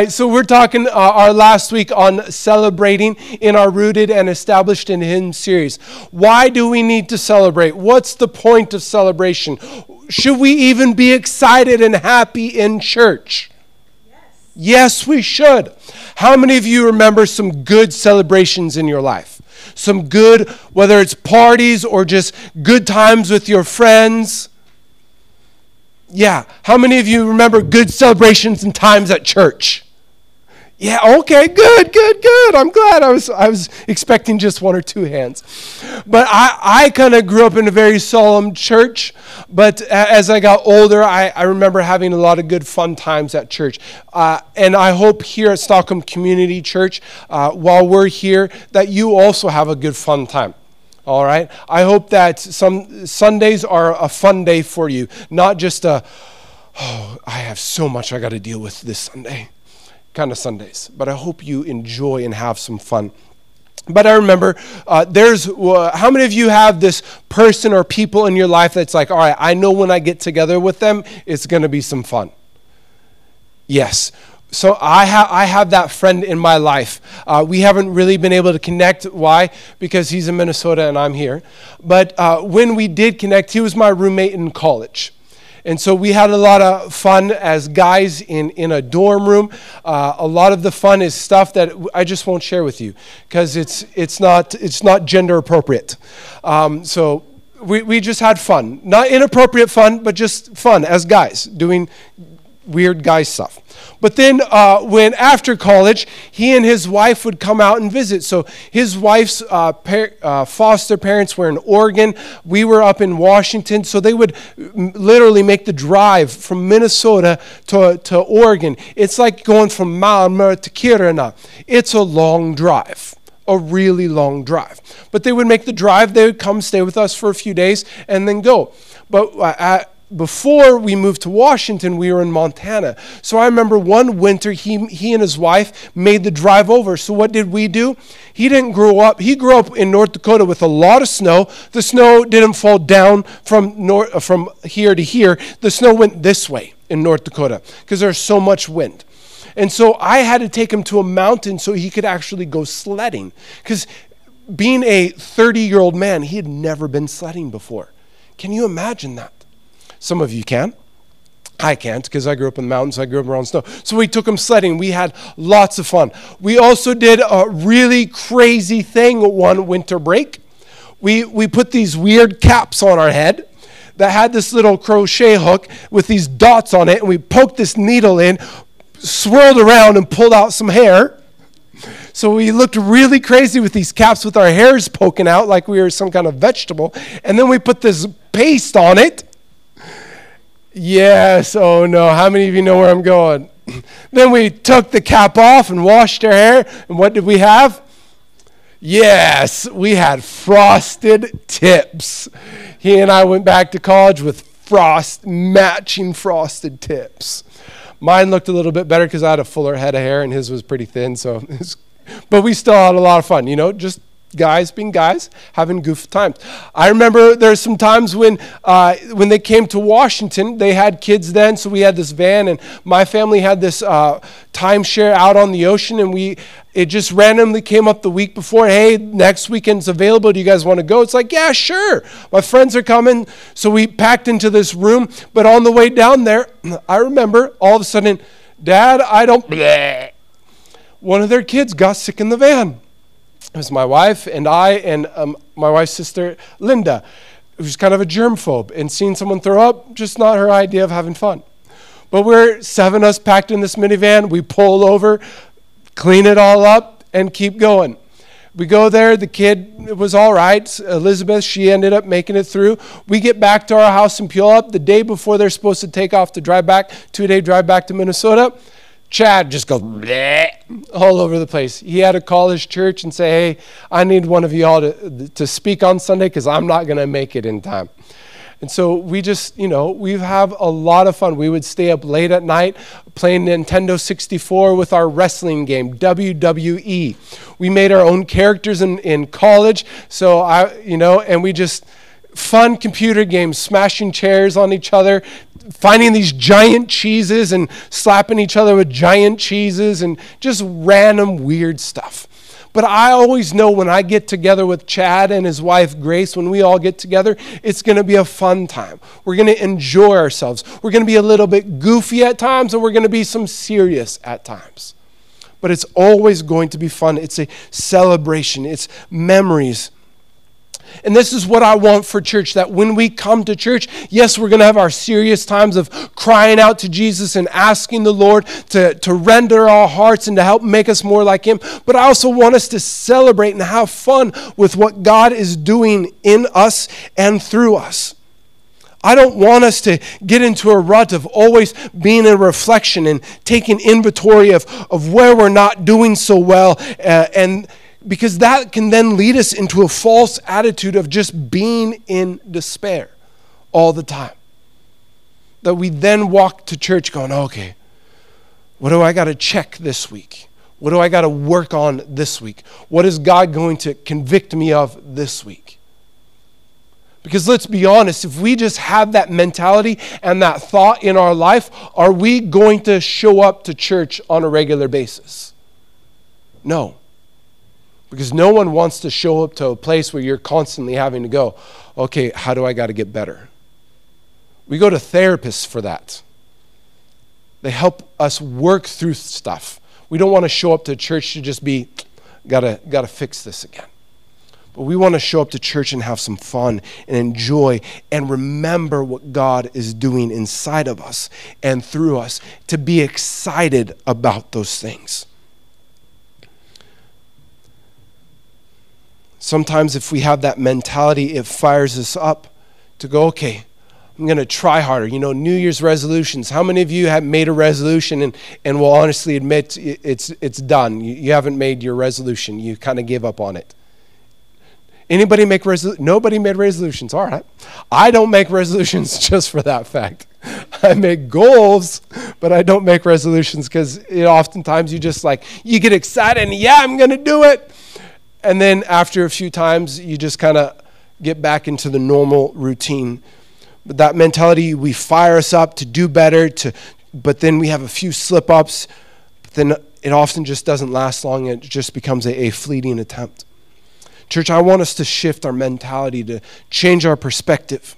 right, so we're talking uh, our last week on celebrating in our Rooted and Established in Him series. Why do we need to celebrate? What's the point of celebration? Should we even be excited and happy in church? Yes, yes we should. How many of you remember some good celebrations in your life? Some good, whether it's parties or just good times with your friends? Yeah. How many of you remember good celebrations and times at church? Yeah, okay, good, good, good. I'm glad. I was I was expecting just one or two hands. But I, I kind of grew up in a very solemn church. But as I got older, I, I remember having a lot of good fun times at church. Uh, and I hope here at Stockholm Community Church, uh, while we're here, that you also have a good fun time. All right? I hope that some Sundays are a fun day for you, not just a, oh, I have so much I got to deal with this Sunday kind of Sundays. But I hope you enjoy and have some fun. But I remember uh, there's uh, how many of you have this person or people in your life that's like, all right, I know when I get together with them, it's going to be some fun. Yes. So I, ha- I have that friend in my life. Uh, we haven't really been able to connect. Why? Because he's in Minnesota and I'm here. But uh, when we did connect, he was my roommate in college. And so we had a lot of fun as guys in, in a dorm room. Uh, a lot of the fun is stuff that I just won't share with you because it's, it's, not, it's not gender appropriate. Um, so we, we just had fun. Not inappropriate fun, but just fun as guys doing weird guy stuff. But then, uh, when after college, he and his wife would come out and visit. So his wife's uh, par- uh, foster parents were in Oregon. We were up in Washington. So they would literally make the drive from Minnesota to, to Oregon. It's like going from Malmö to Kiruna. It's a long drive a really long drive. But they would make the drive, they would come stay with us for a few days and then go. But uh, before we moved to Washington, we were in Montana. So I remember one winter, he, he and his wife made the drive over. So what did we do? He didn't grow up, he grew up in North Dakota with a lot of snow. The snow didn't fall down from, nor, uh, from here to here, the snow went this way in North Dakota because there's so much wind. And so I had to take him to a mountain so he could actually go sledding. Because being a 30 year old man, he had never been sledding before. Can you imagine that? Some of you can. I can't because I grew up in the mountains. I grew up around snow. So we took them sledding. We had lots of fun. We also did a really crazy thing one winter break. We, we put these weird caps on our head that had this little crochet hook with these dots on it, and we poked this needle in, swirled around, and pulled out some hair. So we looked really crazy with these caps with our hairs poking out like we were some kind of vegetable. And then we put this paste on it Yes, oh no. How many of you know where I'm going? then we took the cap off and washed our hair, and what did we have? Yes, we had frosted tips. He and I went back to college with frost matching frosted tips. Mine looked a little bit better because I had a fuller head of hair, and his was pretty thin. So, but we still had a lot of fun. You know, just guys being guys, having goof times. I remember there's some times when uh, when they came to Washington, they had kids then, so we had this van, and my family had this uh, timeshare out on the ocean, and we it just randomly came up the week before. Hey, next weekend's available. Do you guys want to go? It's like, yeah, sure. My friends are coming, so we packed into this room. But on the way down there, I remember all of a sudden, Dad, I don't. One of their kids got sick in the van. It was my wife and I and um, my wife's sister, Linda, who's kind of a germphobe. And seeing someone throw up, just not her idea of having fun. But we're seven of us packed in this minivan. We pull over, clean it all up, and keep going. We go there. The kid was all right. Elizabeth, she ended up making it through. We get back to our house in Puyallup the day before they're supposed to take off to drive back, two day drive back to Minnesota. Chad just goes all over the place. He had to call his church and say, Hey, I need one of y'all to, to speak on Sunday because I'm not going to make it in time. And so we just, you know, we have a lot of fun. We would stay up late at night playing Nintendo 64 with our wrestling game, WWE. We made our own characters in, in college. So I, you know, and we just, fun computer games, smashing chairs on each other, finding these giant cheeses and slapping each other with giant cheeses and just random weird stuff. But I always know when I get together with Chad and his wife Grace, when we all get together, it's going to be a fun time. We're going to enjoy ourselves. We're going to be a little bit goofy at times, and we're going to be some serious at times. But it's always going to be fun. It's a celebration, it's memories. And this is what I want for church that when we come to church, yes, we're going to have our serious times of crying out to Jesus and asking the Lord to, to render our hearts and to help make us more like Him. But I also want us to celebrate and have fun with what God is doing in us and through us. I don't want us to get into a rut of always being a reflection and taking inventory of, of where we're not doing so well uh, and because that can then lead us into a false attitude of just being in despair all the time. That we then walk to church going, okay, what do I got to check this week? What do I got to work on this week? What is God going to convict me of this week? Because let's be honest, if we just have that mentality and that thought in our life, are we going to show up to church on a regular basis? No. Because no one wants to show up to a place where you're constantly having to go, okay, how do I got to get better? We go to therapists for that. They help us work through stuff. We don't want to show up to church to just be, gotta, gotta fix this again. But we want to show up to church and have some fun and enjoy and remember what God is doing inside of us and through us to be excited about those things. Sometimes, if we have that mentality, it fires us up to go, okay, I'm going to try harder. You know, New Year's resolutions. How many of you have made a resolution and, and will honestly admit it's, it's done? You, you haven't made your resolution. You kind of give up on it. Anybody make resolutions? Nobody made resolutions. All right. I don't make resolutions just for that fact. I make goals, but I don't make resolutions because oftentimes you just like, you get excited and yeah, I'm going to do it. And then after a few times, you just kind of get back into the normal routine. But that mentality, we fire us up to do better, to, but then we have a few slip ups. but Then it often just doesn't last long. It just becomes a, a fleeting attempt. Church, I want us to shift our mentality, to change our perspective.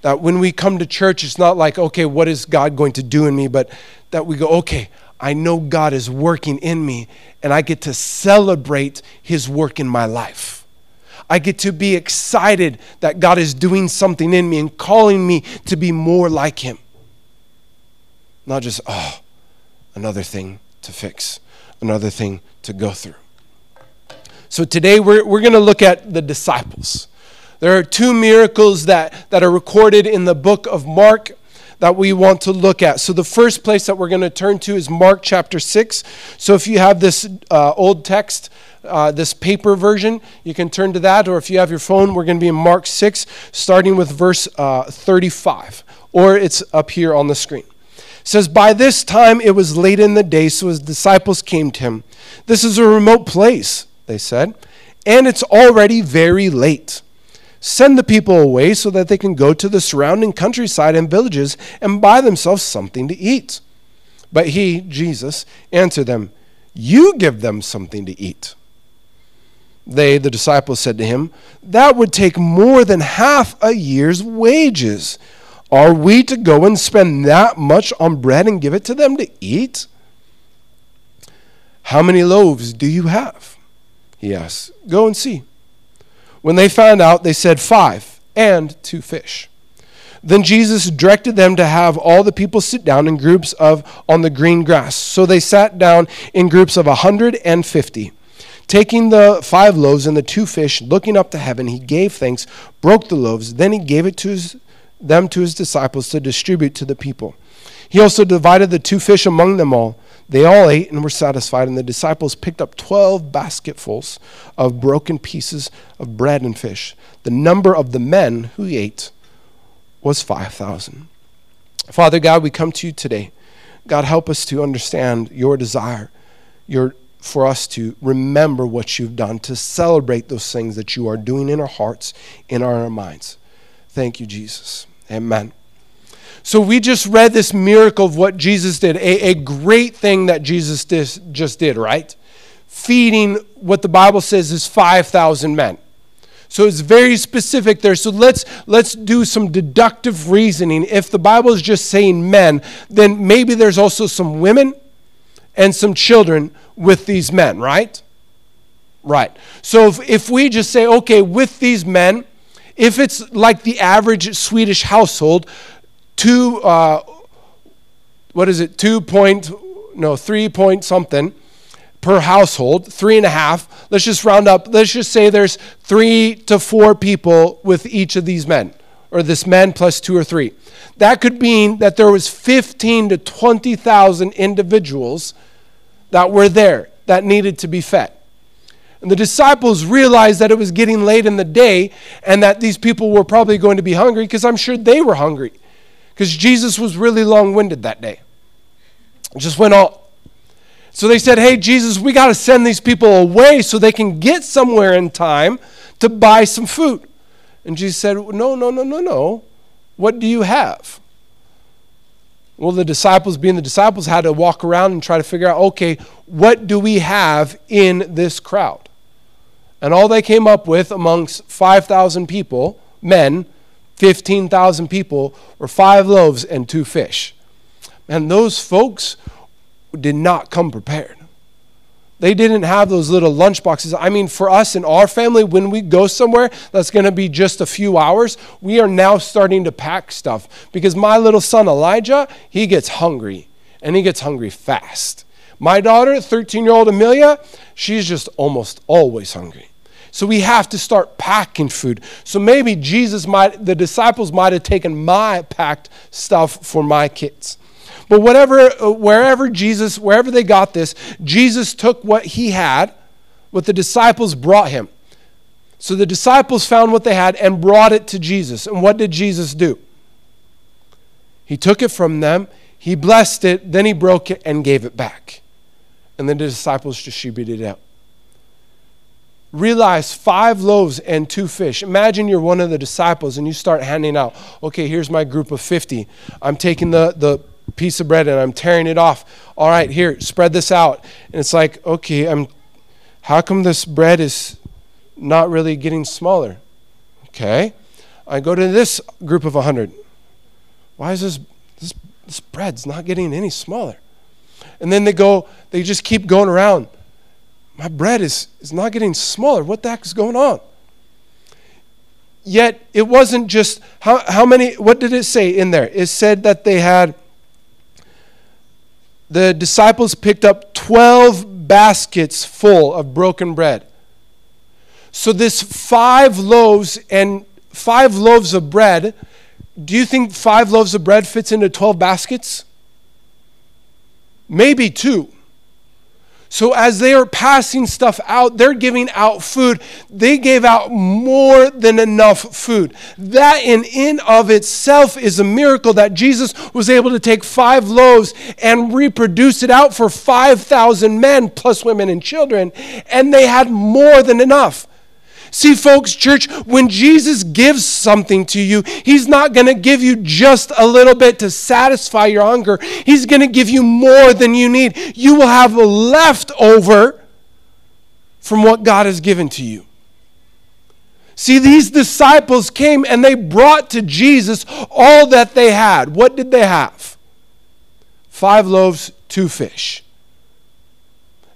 That when we come to church, it's not like, okay, what is God going to do in me? But that we go, okay, I know God is working in me, and I get to celebrate His work in my life. I get to be excited that God is doing something in me and calling me to be more like Him. Not just, oh, another thing to fix, another thing to go through. So today we're, we're going to look at the disciples. There are two miracles that, that are recorded in the book of Mark that we want to look at. So, the first place that we're going to turn to is Mark chapter 6. So, if you have this uh, old text, uh, this paper version, you can turn to that. Or if you have your phone, we're going to be in Mark 6, starting with verse uh, 35. Or it's up here on the screen. It says, By this time it was late in the day, so his disciples came to him. This is a remote place, they said, and it's already very late. Send the people away so that they can go to the surrounding countryside and villages and buy themselves something to eat. But he, Jesus, answered them, You give them something to eat. They, the disciples, said to him, That would take more than half a year's wages. Are we to go and spend that much on bread and give it to them to eat? How many loaves do you have? He asked. Go and see. When they found out, they said, Five and two fish. Then Jesus directed them to have all the people sit down in groups of on the green grass. So they sat down in groups of a hundred and fifty. Taking the five loaves and the two fish, looking up to heaven, he gave thanks, broke the loaves, then he gave it to his, them to his disciples to distribute to the people. He also divided the two fish among them all. They all ate and were satisfied, and the disciples picked up 12 basketfuls of broken pieces of bread and fish. The number of the men who ate was 5,000. Father God, we come to you today. God, help us to understand your desire, your, for us to remember what you've done, to celebrate those things that you are doing in our hearts, in our minds. Thank you, Jesus. Amen. So we just read this miracle of what Jesus did, a, a great thing that Jesus dis, just did, right? Feeding what the Bible says is 5,000 men. So it's very specific there. So let's let's do some deductive reasoning. If the Bible is just saying men, then maybe there's also some women and some children with these men, right? Right. So if, if we just say, okay, with these men, if it's like the average Swedish household, two, uh, what is it, two point, no, three point something per household, three and a half. Let's just round up. Let's just say there's three to four people with each of these men, or this man plus two or three. That could mean that there was 15 to 20,000 individuals that were there that needed to be fed. And the disciples realized that it was getting late in the day and that these people were probably going to be hungry because I'm sure they were hungry because Jesus was really long winded that day. Just went on. So they said, Hey, Jesus, we got to send these people away so they can get somewhere in time to buy some food. And Jesus said, No, no, no, no, no. What do you have? Well, the disciples, being the disciples, had to walk around and try to figure out okay, what do we have in this crowd? And all they came up with amongst 5,000 people, men, 15,000 people, were five loaves and two fish. And those folks did not come prepared. They didn't have those little lunch boxes. I mean, for us in our family, when we go somewhere that's going to be just a few hours, we are now starting to pack stuff because my little son Elijah, he gets hungry and he gets hungry fast. My daughter, 13 year old Amelia, she's just almost always hungry. So we have to start packing food. So maybe Jesus might, the disciples might have taken my packed stuff for my kids. But whatever, uh, wherever Jesus, wherever they got this, Jesus took what he had, what the disciples brought him. So the disciples found what they had and brought it to Jesus. And what did Jesus do? He took it from them, he blessed it, then he broke it and gave it back. And then the disciples distributed it out realize five loaves and two fish. Imagine you're one of the disciples and you start handing out, okay, here's my group of 50. I'm taking the, the piece of bread and I'm tearing it off. All right, here, spread this out. And it's like, okay, I'm how come this bread is not really getting smaller? Okay. I go to this group of 100. Why is this this this bread's not getting any smaller? And then they go, they just keep going around my bread is, is not getting smaller. What the heck is going on? Yet it wasn't just how, how many, what did it say in there? It said that they had, the disciples picked up 12 baskets full of broken bread. So this five loaves and five loaves of bread, do you think five loaves of bread fits into 12 baskets? Maybe two. So as they are passing stuff out, they're giving out food. They gave out more than enough food. That in in of itself is a miracle that Jesus was able to take 5 loaves and reproduce it out for 5,000 men plus women and children and they had more than enough. See, folks, church, when Jesus gives something to you, He's not going to give you just a little bit to satisfy your hunger. He's going to give you more than you need. You will have a leftover from what God has given to you. See, these disciples came and they brought to Jesus all that they had. What did they have? Five loaves, two fish.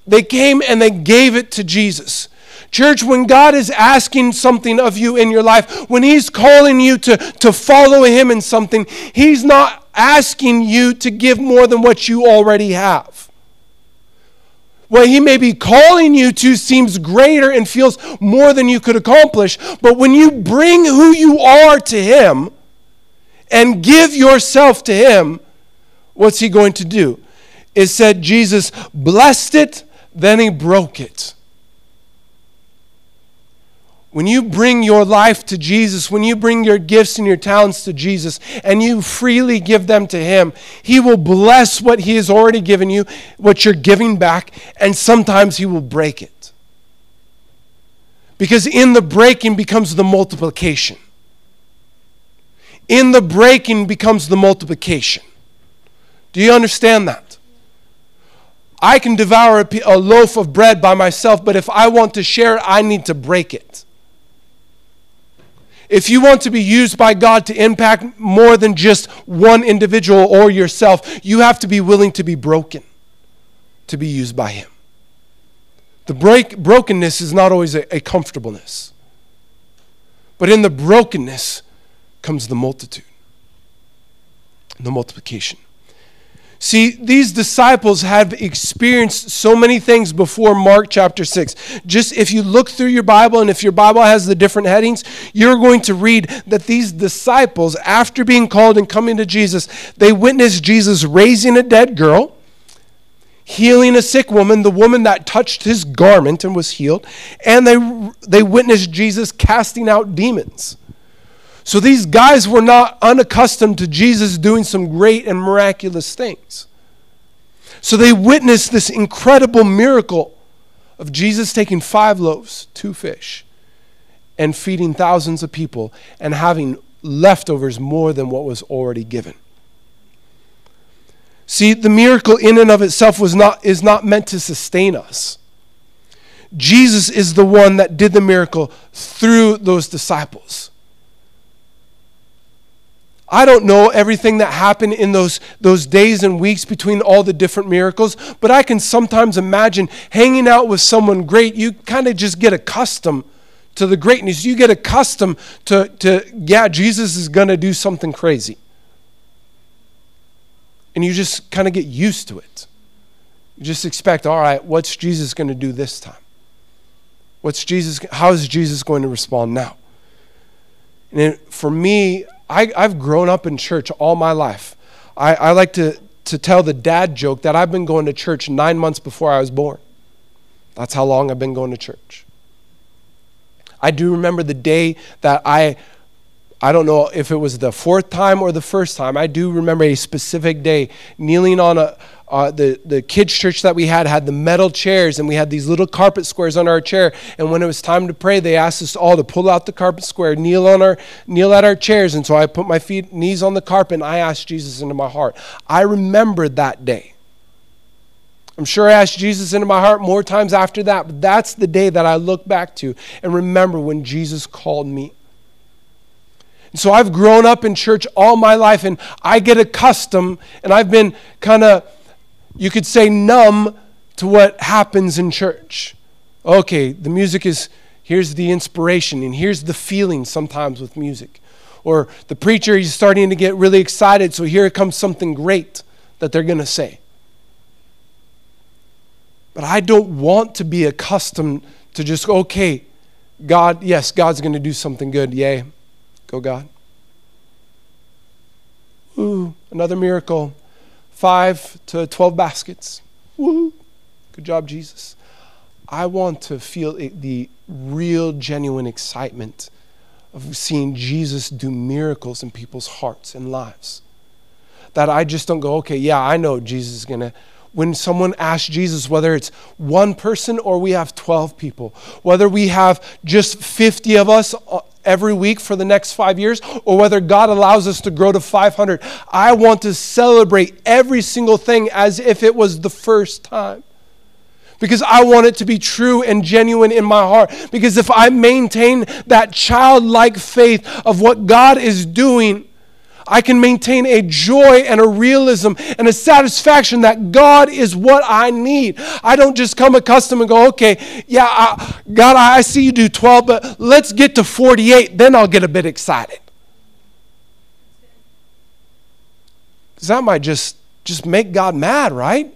They came and they gave it to Jesus. Church, when God is asking something of you in your life, when He's calling you to, to follow Him in something, He's not asking you to give more than what you already have. What He may be calling you to seems greater and feels more than you could accomplish, but when you bring who you are to Him and give yourself to Him, what's He going to do? It said Jesus blessed it, then He broke it. When you bring your life to Jesus, when you bring your gifts and your talents to Jesus, and you freely give them to Him, He will bless what He has already given you, what you're giving back, and sometimes He will break it. Because in the breaking becomes the multiplication. in the breaking becomes the multiplication. Do you understand that? I can devour a, loaf of bread by myself, but if I want to share it, I need to break it. If you want to be used by God to impact more than just one individual or yourself, you have to be willing to be broken to be used by Him. The break, brokenness is not always a, a comfortableness, but in the brokenness comes the multitude, the multiplication. See, these disciples have experienced so many things before Mark chapter 6. Just if you look through your Bible and if your Bible has the different headings, you're going to read that these disciples, after being called and coming to Jesus, they witnessed Jesus raising a dead girl, healing a sick woman, the woman that touched his garment and was healed, and they, they witnessed Jesus casting out demons. So these guys were not unaccustomed to Jesus doing some great and miraculous things. So they witnessed this incredible miracle of Jesus taking five loaves, two fish, and feeding thousands of people and having leftovers more than what was already given. See, the miracle in and of itself was not, is not meant to sustain us. Jesus is the one that did the miracle through those disciples. I don't know everything that happened in those, those days and weeks between all the different miracles, but I can sometimes imagine hanging out with someone great. You kind of just get accustomed to the greatness. You get accustomed to, to yeah, Jesus is going to do something crazy. And you just kind of get used to it. You just expect, all right, what's Jesus going to do this time? What's Jesus, how is Jesus going to respond now? And for me, I, I've grown up in church all my life. I, I like to, to tell the dad joke that I've been going to church nine months before I was born. That's how long I've been going to church. I do remember the day that I, I don't know if it was the fourth time or the first time, I do remember a specific day kneeling on a, uh, the, the kids' church that we had had the metal chairs, and we had these little carpet squares on our chair. And when it was time to pray, they asked us all to pull out the carpet square, kneel on our kneel at our chairs. And so I put my feet knees on the carpet, and I asked Jesus into my heart. I remembered that day. I'm sure I asked Jesus into my heart more times after that, but that's the day that I look back to and remember when Jesus called me. And so I've grown up in church all my life, and I get accustomed, and I've been kind of you could say numb to what happens in church. Okay, the music is, here's the inspiration, and here's the feeling sometimes with music. Or the preacher is starting to get really excited, so here comes something great that they're going to say. But I don't want to be accustomed to just, okay, God, yes, God's going to do something good. Yay. Go, God. Ooh, another miracle five to 12 baskets. Woo! Good job, Jesus. I want to feel the real, genuine excitement of seeing Jesus do miracles in people's hearts and lives. That I just don't go, okay, yeah, I know Jesus is going to. When someone asks Jesus, whether it's one person or we have 12 people, whether we have just 50 of us uh, every week for the next five years, or whether God allows us to grow to 500. I want to celebrate every single thing as if it was the first time. Because I want it to be true and genuine in my heart. Because if I maintain that childlike faith of what God is doing, I can maintain a joy and a realism and a satisfaction that God is what I need. I don't just come accustomed and go, okay, yeah, I, God, I see you do 12, but let's get to 48, then I'll get a bit excited. Because that might just, just make God mad, right?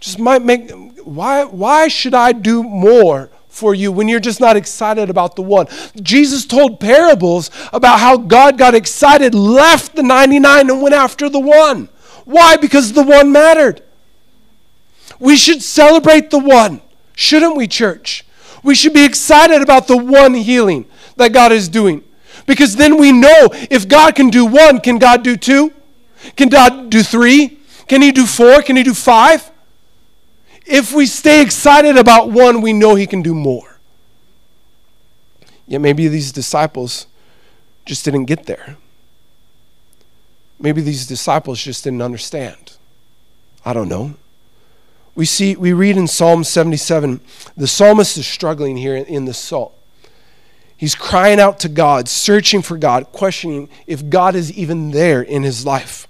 Just might make, why, why should I do more for you when you're just not excited about the one. Jesus told parables about how God got excited, left the 99, and went after the one. Why? Because the one mattered. We should celebrate the one, shouldn't we, church? We should be excited about the one healing that God is doing. Because then we know if God can do one, can God do two? Can God do three? Can He do four? Can He do five? If we stay excited about one, we know he can do more. Yet maybe these disciples just didn't get there. Maybe these disciples just didn't understand. I don't know. We see we read in Psalm 77, the psalmist is struggling here in the psalm. He's crying out to God, searching for God, questioning if God is even there in his life.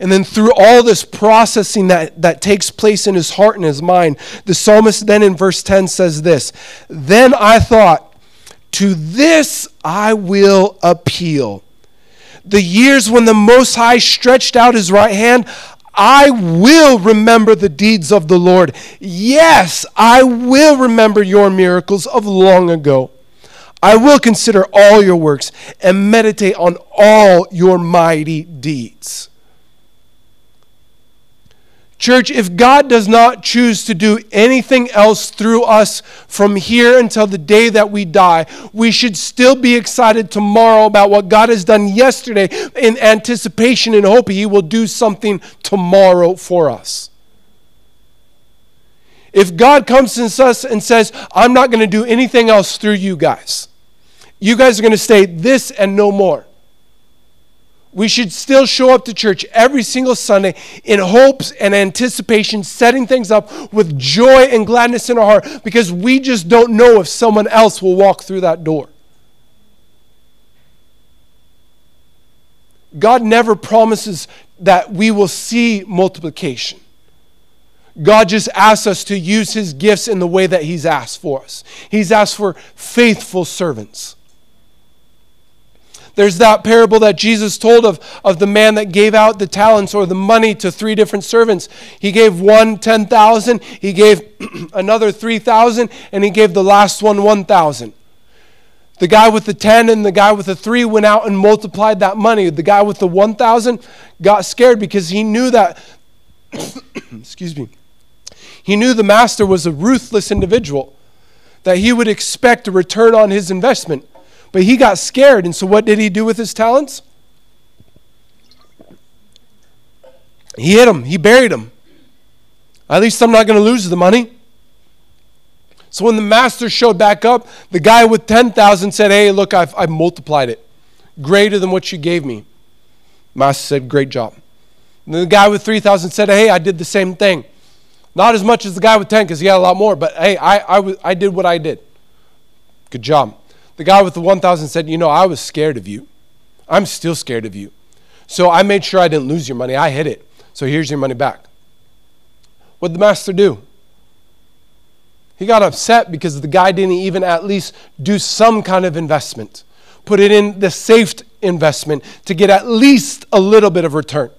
And then through all this processing that, that takes place in his heart and his mind, the psalmist then in verse 10 says this Then I thought, to this I will appeal. The years when the Most High stretched out his right hand, I will remember the deeds of the Lord. Yes, I will remember your miracles of long ago. I will consider all your works and meditate on all your mighty deeds. Church, if God does not choose to do anything else through us from here until the day that we die, we should still be excited tomorrow about what God has done yesterday in anticipation and hope He will do something tomorrow for us. If God comes to us and says, I'm not going to do anything else through you guys, you guys are going to stay this and no more we should still show up to church every single Sunday in hopes and anticipation, setting things up with joy and gladness in our heart because we just don't know if someone else will walk through that door. God never promises that we will see multiplication. God just asks us to use his gifts in the way that he's asked for us. He's asked for faithful servants. There's that parable that Jesus told of, of the man that gave out the talents or the money to three different servants. He gave one 10,000, he gave another 3,000, and he gave the last one 1,000. The guy with the 10 and the guy with the 3 went out and multiplied that money. The guy with the 1,000 got scared because he knew that, excuse me, he knew the master was a ruthless individual, that he would expect a return on his investment. But he got scared, and so what did he do with his talents? He hid them, he buried them. At least I'm not going to lose the money. So when the master showed back up, the guy with 10,000 said, Hey, look, I've, I've multiplied it. Greater than what you gave me. Master said, Great job. And the guy with 3,000 said, Hey, I did the same thing. Not as much as the guy with 10 because he had a lot more, but hey, I, I, I did what I did. Good job. The guy with the 1,000 said, You know, I was scared of you. I'm still scared of you. So I made sure I didn't lose your money. I hid it. So here's your money back. What'd the master do? He got upset because the guy didn't even at least do some kind of investment, put it in the safe investment to get at least a little bit of return.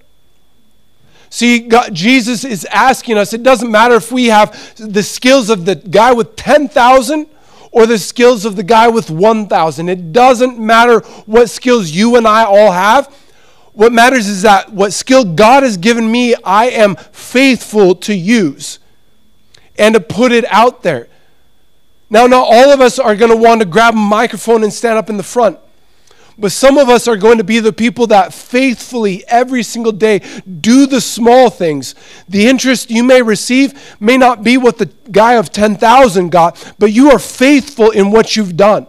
See, God, Jesus is asking us, it doesn't matter if we have the skills of the guy with 10,000 or the skills of the guy with 1,000. It doesn't matter what skills you and I all have. What matters is that what skill God has given me, I am faithful to use and to put it out there. Now, not all of us are going to want to grab a microphone and stand up in the front. But some of us are going to be the people that faithfully every single day do the small things. The interest you may receive may not be what the guy of 10,000 got, but you are faithful in what you've done.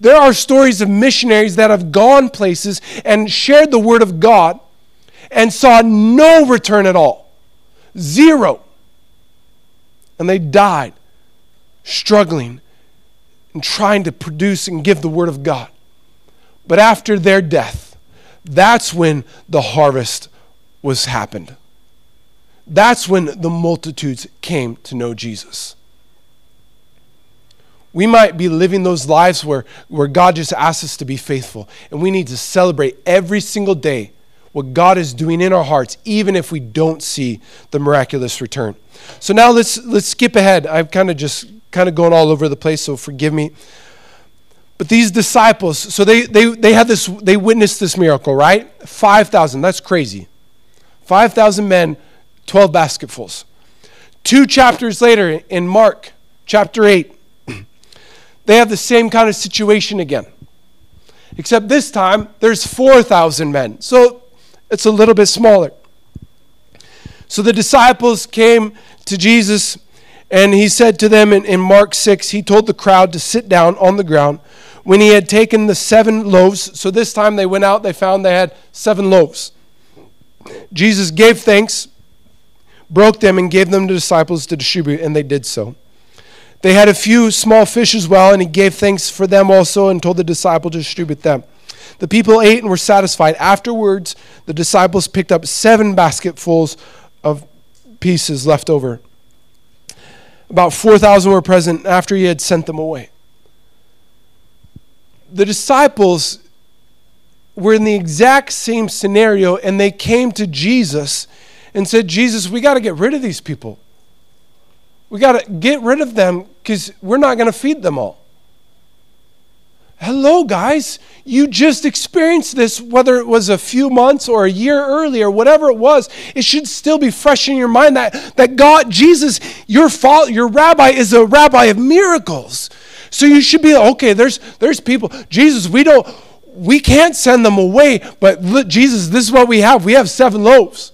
There are stories of missionaries that have gone places and shared the word of God and saw no return at all. Zero. And they died struggling and trying to produce and give the word of God. But after their death, that's when the harvest was happened. That's when the multitudes came to know Jesus. We might be living those lives where, where God just asks us to be faithful, and we need to celebrate every single day what God is doing in our hearts, even if we don't see the miraculous return. So now let's let's skip ahead. I've kind of just kind of going all over the place, so forgive me. But these disciples, so they, they, they had this, they witnessed this miracle, right? 5,000, that's crazy. 5,000 men, 12 basketfuls. Two chapters later, in Mark chapter 8, they have the same kind of situation again. Except this time, there's 4,000 men. So it's a little bit smaller. So the disciples came to Jesus, and he said to them in, in Mark 6, he told the crowd to sit down on the ground when he had taken the seven loaves, so this time they went out, they found they had seven loaves. Jesus gave thanks, broke them, and gave them to disciples to distribute, and they did so. They had a few small fish as well, and he gave thanks for them also and told the disciple to distribute them. The people ate and were satisfied. Afterwards, the disciples picked up seven basketfuls of pieces left over. About 4,000 were present after he had sent them away. The disciples were in the exact same scenario, and they came to Jesus and said, Jesus, we got to get rid of these people. We got to get rid of them because we're not going to feed them all. Hello, guys. You just experienced this, whether it was a few months or a year earlier, whatever it was, it should still be fresh in your mind that, that God, Jesus, your, father, your rabbi is a rabbi of miracles. So you should be okay, there's, there's people. Jesus, we don't, we can't send them away, but look, Jesus, this is what we have. We have seven loaves.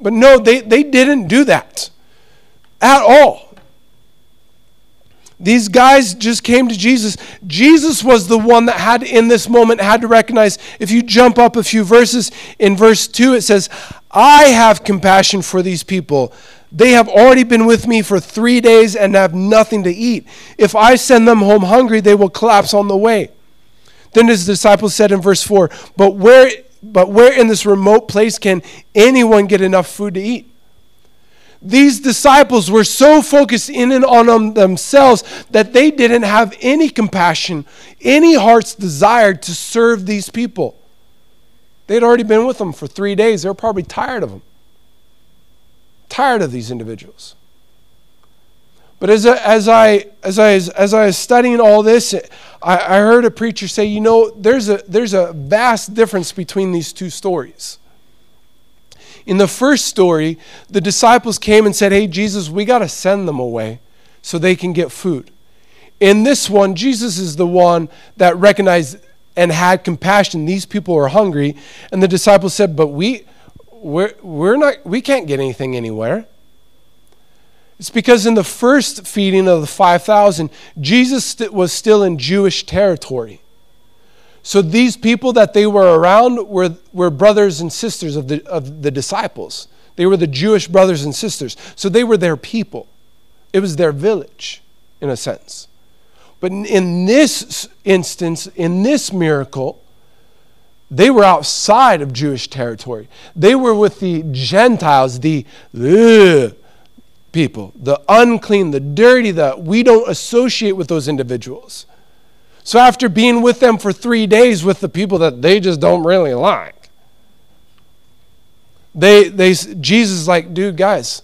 But no, they, they didn't do that at all. These guys just came to Jesus. Jesus was the one that had, in this moment, had to recognize. If you jump up a few verses, in verse 2, it says, I have compassion for these people. They have already been with me for three days and have nothing to eat. If I send them home hungry, they will collapse on the way. Then his disciples said in verse 4, But where, but where in this remote place can anyone get enough food to eat? These disciples were so focused in and on themselves that they didn't have any compassion, any heart's desire to serve these people. They'd already been with them for three days. They were probably tired of them, tired of these individuals. But as, as, I, as, I, as I was studying all this, I, I heard a preacher say, you know, there's a, there's a vast difference between these two stories. In the first story, the disciples came and said, Hey, Jesus, we got to send them away so they can get food. In this one, Jesus is the one that recognized and had compassion. These people are hungry. And the disciples said, But we, we're, we're not, we can't get anything anywhere. It's because in the first feeding of the 5,000, Jesus was still in Jewish territory. So these people that they were around were, were brothers and sisters of the, of the disciples. They were the Jewish brothers and sisters. So they were their people. It was their village, in a sense. But in this instance, in this miracle, they were outside of Jewish territory. They were with the Gentiles, the ugh, people, the unclean, the dirty, the we don't associate with those individuals. So after being with them for three days with the people that they just don't really like, they, they, Jesus like, dude, guys,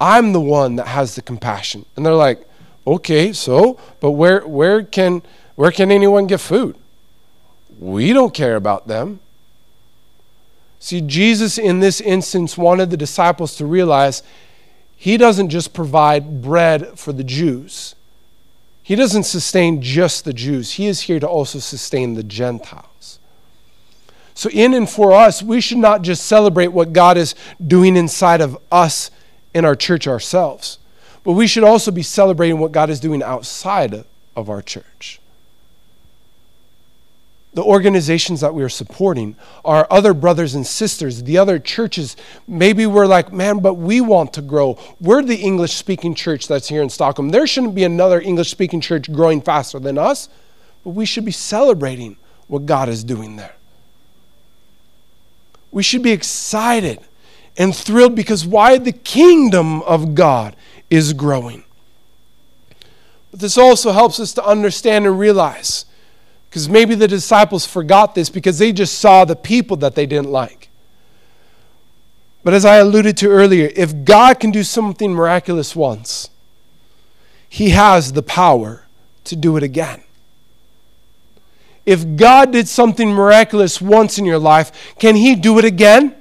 I'm the one that has the compassion. And they're like, okay, so, but where, where, can, where can anyone get food? We don't care about them. See, Jesus in this instance wanted the disciples to realize he doesn't just provide bread for the Jews he doesn't sustain just the Jews, He is here to also sustain the Gentiles. So, in and for us, we should not just celebrate what God is doing inside of us in our church ourselves, but we should also be celebrating what God is doing outside of our church the organizations that we are supporting, our other brothers and sisters, the other churches. Maybe we're like, man, but we want to grow. We're the English speaking church that's here in Stockholm. There shouldn't be another English speaking church growing faster than us, but we should be celebrating what God is doing there. We should be excited and thrilled because why? The kingdom of God is growing. But this also helps us to understand and realize because maybe the disciples forgot this because they just saw the people that they didn't like. But as I alluded to earlier, if God can do something miraculous once, He has the power to do it again. If God did something miraculous once in your life, can He do it again?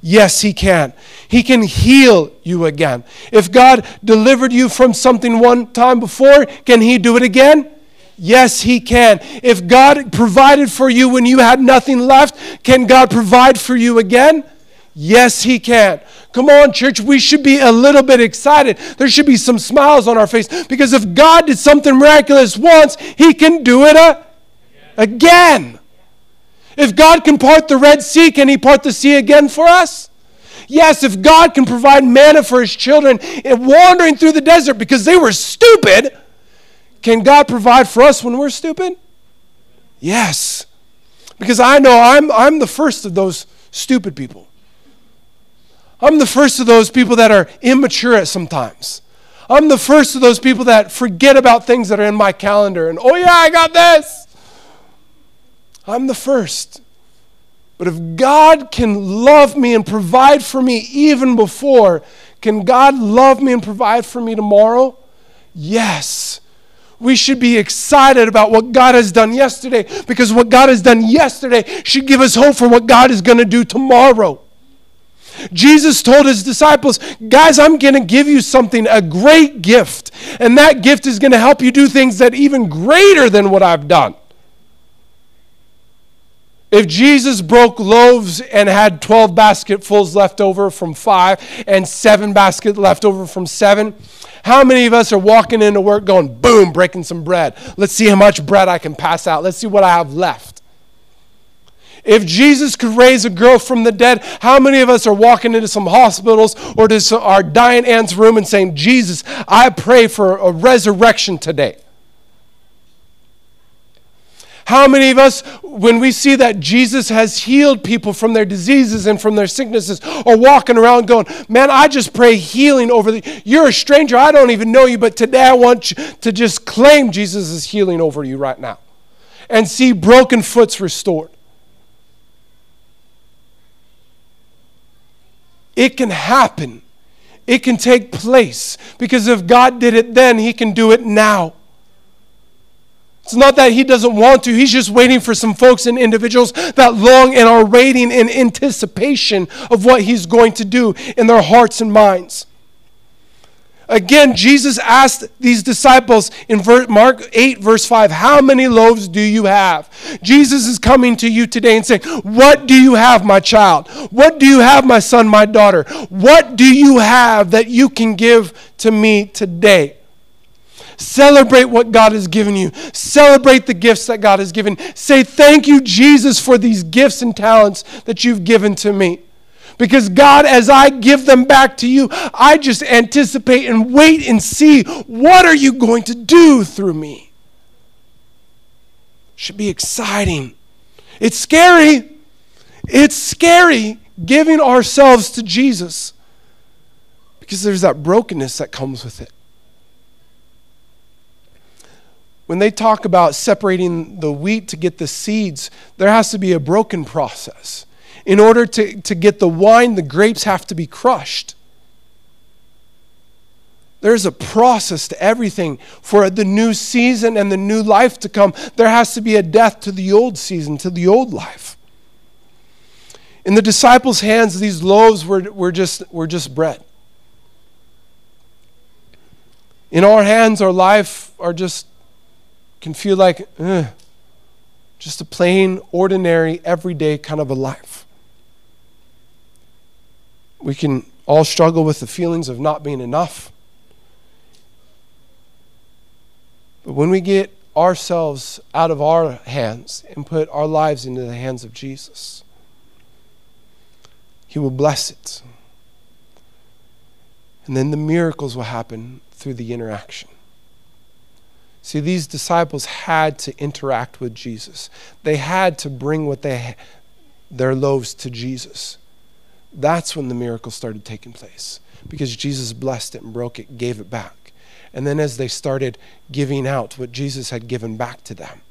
Yes, He can. He can heal you again. If God delivered you from something one time before, can He do it again? Yes, He can. If God provided for you when you had nothing left, can God provide for you again? Yes, He can. Come on, church, we should be a little bit excited. There should be some smiles on our face because if God did something miraculous once, He can do it Again. If God can part the Red Sea, can He part the sea again for us? Yes, if God can provide manna for His children and wandering through the desert because they were stupid, can God provide for us when we're stupid? Yes. Because I know I'm, I'm the first of those stupid people. I'm the first of those people that are immature at sometimes. I'm the first of those people that forget about things that are in my calendar and, oh yeah, I got this. I'm the first. But if God can love me and provide for me even before, can God love me and provide for me tomorrow? Yes. We should be excited about what God has done yesterday because what God has done yesterday should give us hope for what God is going to do tomorrow. Jesus told his disciples, Guys, I'm going to give you something, a great gift. And that gift is going to help you do things that even greater than what I've done. If Jesus broke loaves and had 12 basketfuls left over from five and seven baskets left over from seven, how many of us are walking into work going, boom, breaking some bread? Let's see how much bread I can pass out. Let's see what I have left. If Jesus could raise a girl from the dead, how many of us are walking into some hospitals or to our dying aunt's room and saying, Jesus, I pray for a resurrection today? How many of us, when we see that Jesus has healed people from their diseases and from their sicknesses, are walking around going, Man, I just pray healing over the. You're a stranger. I don't even know you, but today I want you to just claim Jesus' is healing over you right now and see broken foots restored. It can happen. It can take place because if God did it then, He can do it now. It's not that he doesn't want to, he's just waiting for some folks and individuals that long and are waiting in anticipation of what he's going to do in their hearts and minds. Again, Jesus asked these disciples in Mark 8, verse 5, How many loaves do you have? Jesus is coming to you today and saying, What do you have, my child? What do you have, my son, my daughter? What do you have that you can give to me today? Celebrate what God has given you. Celebrate the gifts that God has given. Say, Thank you, Jesus, for these gifts and talents that you've given to me. Because, God, as I give them back to you, I just anticipate and wait and see what are you going to do through me. Should be exciting. It's scary. It's scary giving ourselves to Jesus because there's that brokenness that comes with it when they talk about separating the wheat to get the seeds, there has to be a broken process. In order to, to get the wine, the grapes have to be crushed. There's a process to everything. For the new season and the new life to come, there has to be a death to the old season, to the old life. In the disciples' hands, these loaves were, were, just, were just bread. In our hands, our life are just can feel like eh, just a plain, ordinary, everyday kind of a life. We can all struggle with the feelings of not being enough. But when we get ourselves out of our hands and put our lives into the hands of Jesus, He will bless it. And then the miracles will happen through the interaction. See, these disciples had to interact with Jesus. They had to bring what they their loaves to Jesus. That's when the miracle started taking place because Jesus blessed it and broke it, gave it back. And then as they started giving out what Jesus had given back to them,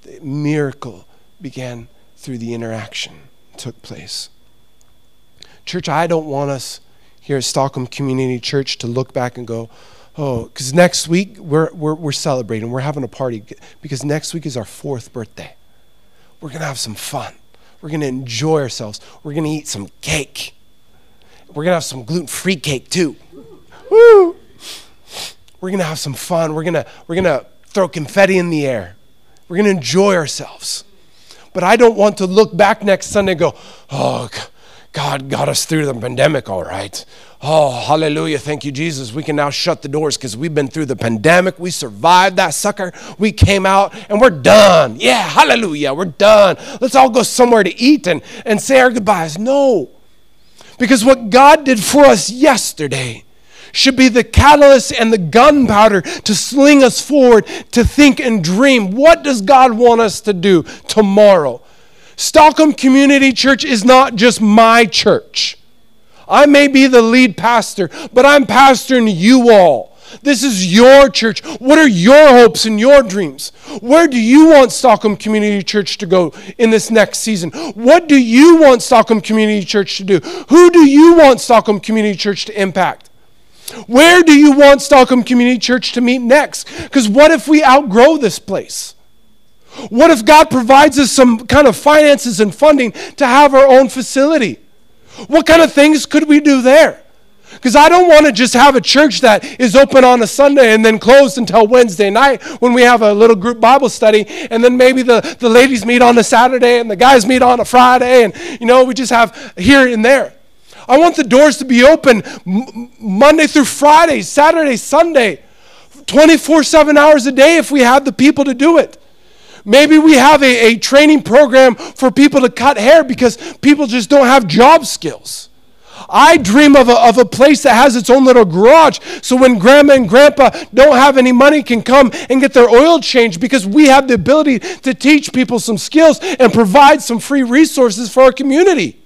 the miracle began through the interaction took place. Church, I don't want us here at Stockholm Community Church to look back and go, Oh, because next week we're, we're, we're celebrating. We're having a party because next week is our fourth birthday. We're going to have some fun. We're going to enjoy ourselves. We're going to eat some cake. We're going to have some gluten free cake too. Woo! We're going to have some fun. We're going to, we're going to throw confetti in the air. We're going to enjoy ourselves. But I don't want to look back next Sunday and go, oh, God got us through the pandemic all right. Oh, hallelujah. Thank you, Jesus. We can now shut the doors because we've been through the pandemic. We survived that sucker. We came out and we're done. Yeah, hallelujah. We're done. Let's all go somewhere to eat and, and say our goodbyes. No. Because what God did for us yesterday should be the catalyst and the gunpowder to sling us forward to think and dream. What does God want us to do tomorrow? Stockholm Community Church is not just my church. I may be the lead pastor, but I'm pastoring you all. This is your church. What are your hopes and your dreams? Where do you want Stockholm Community Church to go in this next season? What do you want Stockholm Community Church to do? Who do you want Stockholm Community Church to impact? Where do you want Stockholm Community Church to meet next? Because what if we outgrow this place? What if God provides us some kind of finances and funding to have our own facility? What kind of things could we do there? Because I don't want to just have a church that is open on a Sunday and then closed until Wednesday night when we have a little group Bible study, and then maybe the, the ladies meet on a Saturday and the guys meet on a Friday, and you know, we just have here and there. I want the doors to be open m- Monday through Friday, Saturday, Sunday, 24 7 hours a day if we have the people to do it. Maybe we have a, a training program for people to cut hair because people just don't have job skills. I dream of a, of a place that has its own little garage so when grandma and grandpa don't have any money can come and get their oil changed because we have the ability to teach people some skills and provide some free resources for our community.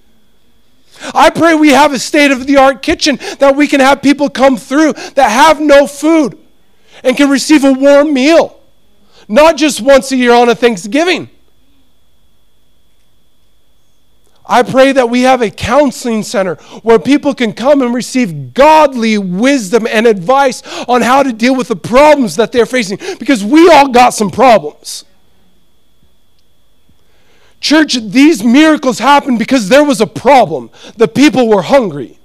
I pray we have a state of the art kitchen that we can have people come through that have no food and can receive a warm meal not just once a year on a Thanksgiving. I pray that we have a counseling center where people can come and receive godly wisdom and advice on how to deal with the problems that they're facing because we all got some problems. Church, these miracles happened because there was a problem. The people were hungry.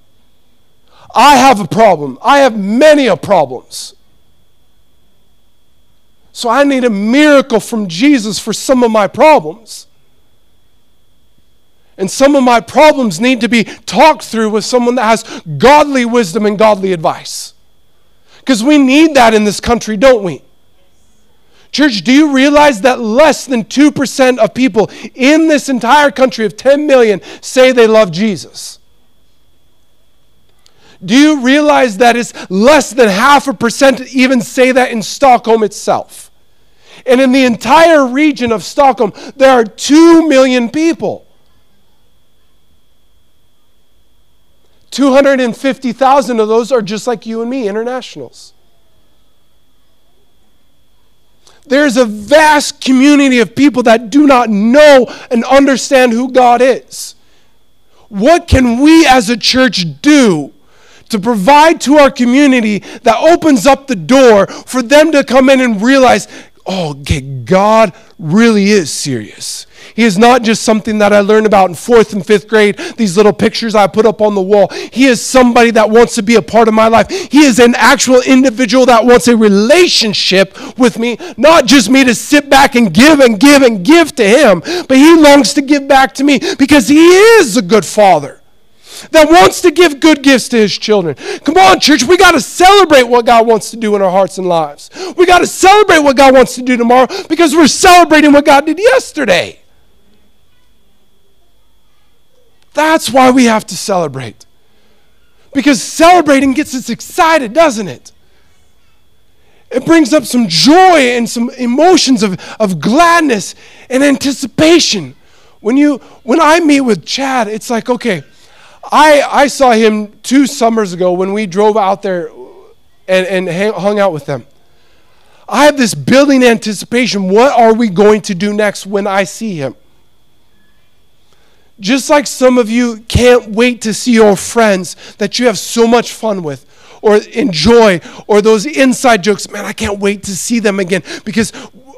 I have a problem. I have many of problems. So I need a miracle from Jesus for some of my problems. And some of my problems need to be talked through with someone that has godly wisdom and godly advice. Because we need that in this country, don't we? Church, do you realize that less than 2% of people in this entire country of 10 million say they love Jesus? Do you realize that it's less than half a percent even say that in Stockholm itself? And in the entire region of Stockholm, there are 2 million people. 250,000 of those are just like you and me, internationals. There's a vast community of people that do not know and understand who God is. What can we as a church do to provide to our community that opens up the door for them to come in and realize oh, okay, God really is serious. He is not just something that I learned about in fourth and fifth grade, these little pictures I put up on the wall. He is somebody that wants to be a part of my life. He is an actual individual that wants a relationship with me, not just me to sit back and give and give and give to him, but he longs to give back to me because he is a good father that wants to give good gifts to his children. Come on, church, we got to celebrate what God wants to do in our hearts and lives. We got to celebrate what God wants to do tomorrow because we're celebrating what God did yesterday. That's why we have to celebrate. Because celebrating gets us excited, doesn't it? It brings up some joy and some emotions of, of gladness and anticipation. When you when I meet with Chad, it's like, okay, I, I saw him two summers ago when we drove out there and, and hung out with them. I have this building anticipation. What are we going to do next when I see him? Just like some of you can't wait to see your friends that you have so much fun with or enjoy or those inside jokes. Man, I can't wait to see them again because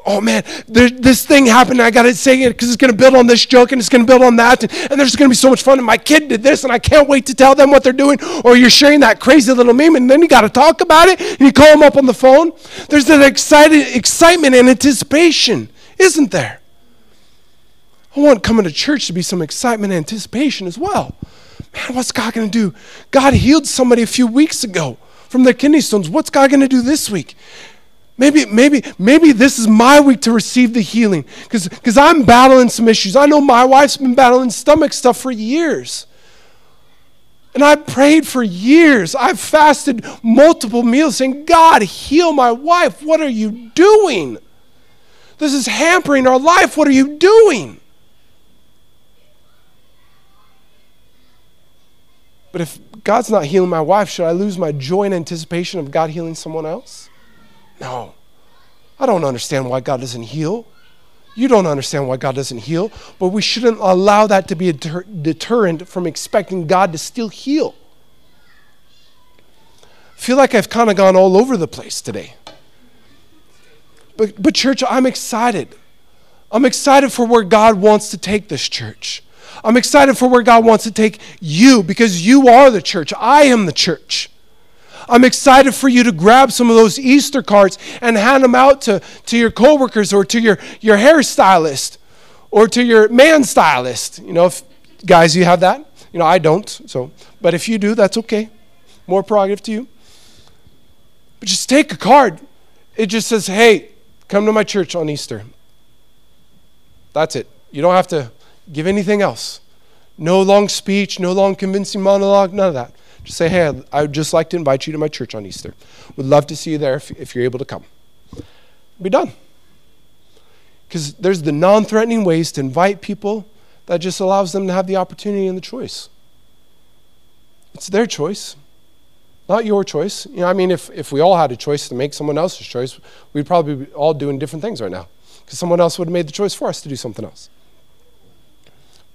oh man, there, this thing happened. I got to say it because it's going to build on this joke and it's going to build on that. And, and there's going to be so much fun. And my kid did this and I can't wait to tell them what they're doing. Or you're sharing that crazy little meme and then you got to talk about it and you call them up on the phone. There's that excited, excitement and anticipation, isn't there? I want coming to church to be some excitement and anticipation as well. Man, what's God going to do? God healed somebody a few weeks ago from their kidney stones. What's God going to do this week? Maybe, maybe, maybe this is my week to receive the healing because I'm battling some issues. I know my wife's been battling stomach stuff for years. And I prayed for years. I've fasted multiple meals saying, God, heal my wife. What are you doing? This is hampering our life. What are you doing? But if God's not healing my wife, should I lose my joy and anticipation of God healing someone else? No. I don't understand why God doesn't heal. You don't understand why God doesn't heal, but we shouldn't allow that to be a deter- deterrent from expecting God to still heal. I feel like I've kind of gone all over the place today. But, but, church, I'm excited. I'm excited for where God wants to take this church. I'm excited for where God wants to take you because you are the church. I am the church. I'm excited for you to grab some of those Easter cards and hand them out to, to your coworkers or to your, your hairstylist or to your man stylist. You know, if, guys, you have that? You know, I don't. So, but if you do, that's okay. More prerogative to you. But just take a card. It just says, "Hey, come to my church on Easter." That's it. You don't have to give anything else. No long speech, no long convincing monologue, none of that. Just say, hey, I would just like to invite you to my church on Easter. Would love to see you there if, if you're able to come. Be done. Because there's the non threatening ways to invite people that just allows them to have the opportunity and the choice. It's their choice, not your choice. You know, I mean, if, if we all had a choice to make someone else's choice, we'd probably be all doing different things right now because someone else would have made the choice for us to do something else.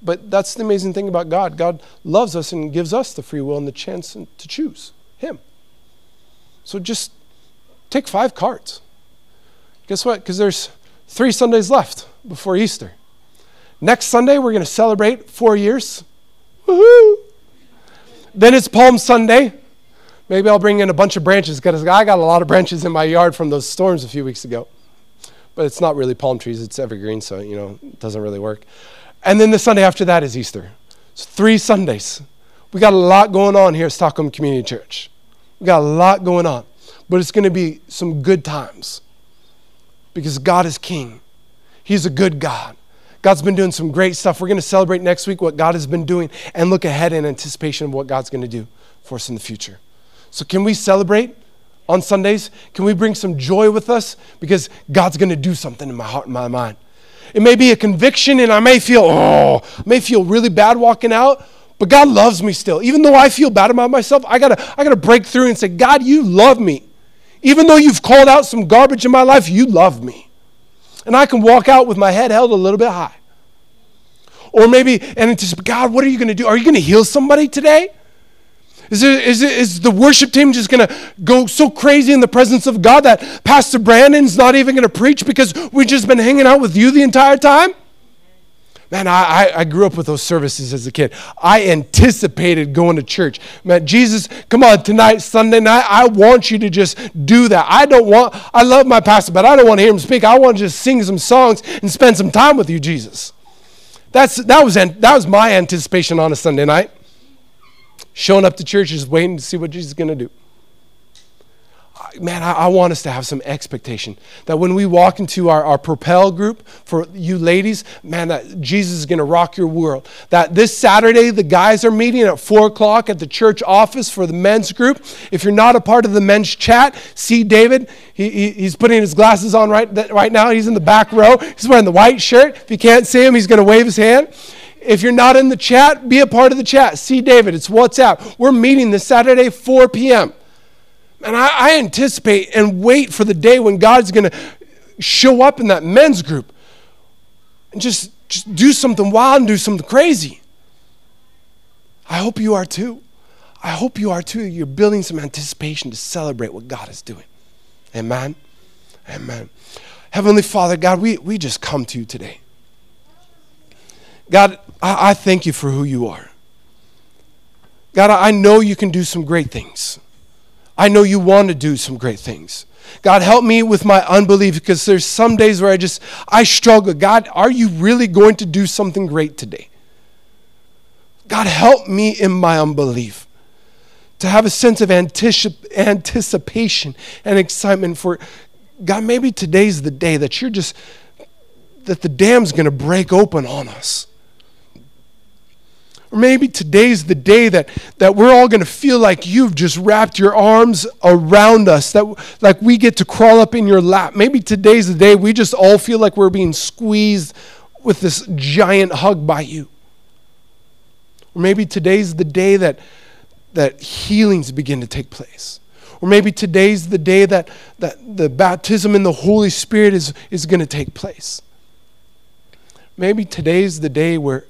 But that's the amazing thing about God. God loves us and gives us the free will and the chance to choose Him. So just take five cards. Guess what? Because there's three Sundays left before Easter. Next Sunday, we're going to celebrate four years. Woohoo! Then it's Palm Sunday. Maybe I'll bring in a bunch of branches because I got a lot of branches in my yard from those storms a few weeks ago. But it's not really palm trees, it's evergreen, so, you know, it doesn't really work. And then the Sunday after that is Easter. It's three Sundays. We got a lot going on here at Stockholm Community Church. We got a lot going on. But it's going to be some good times because God is King. He's a good God. God's been doing some great stuff. We're going to celebrate next week what God has been doing and look ahead in anticipation of what God's going to do for us in the future. So, can we celebrate on Sundays? Can we bring some joy with us? Because God's going to do something in my heart and my mind. It may be a conviction, and I may feel, oh, I may feel really bad walking out, but God loves me still. Even though I feel bad about myself, I gotta, I gotta break through and say, God, you love me. Even though you've called out some garbage in my life, you love me. And I can walk out with my head held a little bit high. Or maybe, and it's just, God, what are you gonna do? Are you gonna heal somebody today? Is, it, is, it, is the worship team just going to go so crazy in the presence of God that Pastor Brandon's not even going to preach because we've just been hanging out with you the entire time? Man, I, I, grew up with those services as a kid. I anticipated going to church. Man, Jesus, come on, tonight, Sunday night, I want you to just do that. I don't want, I love my pastor, but I don't want to hear him speak. I want to just sing some songs and spend some time with you, Jesus. That's, that, was, that was my anticipation on a Sunday night showing up to church just waiting to see what Jesus is going to do. Man, I, I, want us to have some expectation that when we walk into our, our Propel group for you ladies, man, that Jesus is going to rock your world. That this Saturday, the guys are meeting at 4 o'clock at the church office for the men's group. If you're not a part of the men's chat, see David. He, he, he's putting his glasses on right, right now. He's in the back row. He's wearing the white shirt. If you can't see him, he's going to wave his hand. If you're not in the chat, be a part of the chat. See David, it's WhatsApp. We're meeting this Saturday, 4 p.m. And I, I anticipate and wait for the day when God's going to show up in that men's group and just, just do something wild and do something crazy. I hope you are too. I hope you are too. You're building some anticipation to celebrate what God is doing. Amen. Amen. Heavenly Father, God, we, we just come to you today. God, I, I thank you for who you are. God, I know you can do some great things. I know you want to do some great things. God, help me with my unbelief because there's some days where I just, I struggle. God, are you really going to do something great today? God, help me in my unbelief to have a sense of anticip- anticipation and excitement for God. Maybe today's the day that you're just, that the dam's going to break open on us. Or maybe today's the day that, that we're all going to feel like you've just wrapped your arms around us, that like we get to crawl up in your lap. Maybe today's the day we just all feel like we're being squeezed with this giant hug by you. Or maybe today's the day that, that healings begin to take place. Or maybe today's the day that, that the baptism in the Holy Spirit is, is going to take place. Maybe today's the day where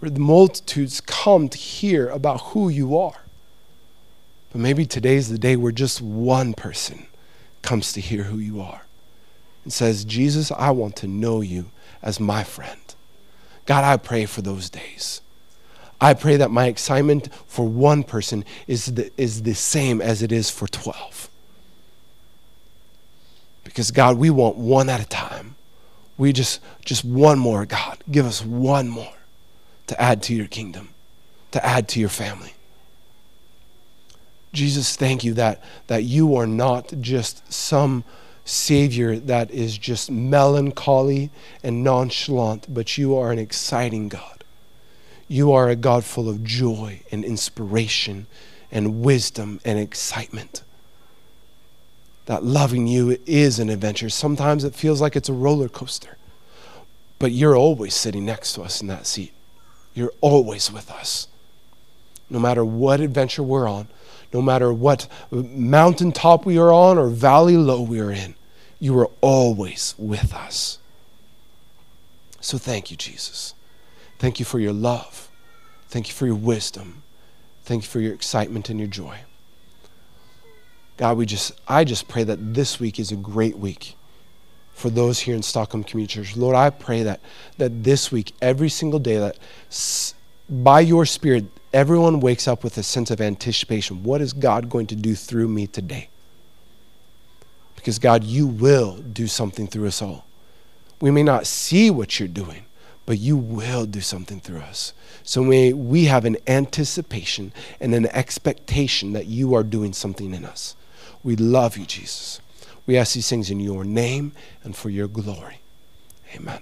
where the multitudes come to hear about who you are. But maybe today's the day where just one person comes to hear who you are and says, Jesus, I want to know you as my friend. God, I pray for those days. I pray that my excitement for one person is the, is the same as it is for 12. Because, God, we want one at a time. We just, just one more, God. Give us one more to add to your kingdom, to add to your family. Jesus, thank you that, that you are not just some Savior that is just melancholy and nonchalant, but you are an exciting God. You are a God full of joy and inspiration and wisdom and excitement. That loving you is an adventure. Sometimes it feels like it's a roller coaster, but you're always sitting next to us in that seat. You're always with us. No matter what adventure we're on, no matter what mountaintop we are on or valley low we are in, you are always with us. So thank you, Jesus. Thank you for your love. Thank you for your wisdom. Thank you for your excitement and your joy. God, we just I just pray that this week is a great week for those here in Stockholm Community Church. Lord, I pray that, that this week, every single day, that s- by your Spirit, everyone wakes up with a sense of anticipation. What is God going to do through me today? Because, God, you will do something through us all. We may not see what you're doing, but you will do something through us. So may we have an anticipation and an expectation that you are doing something in us. We love you, Jesus. We ask these things in your name and for your glory. Amen.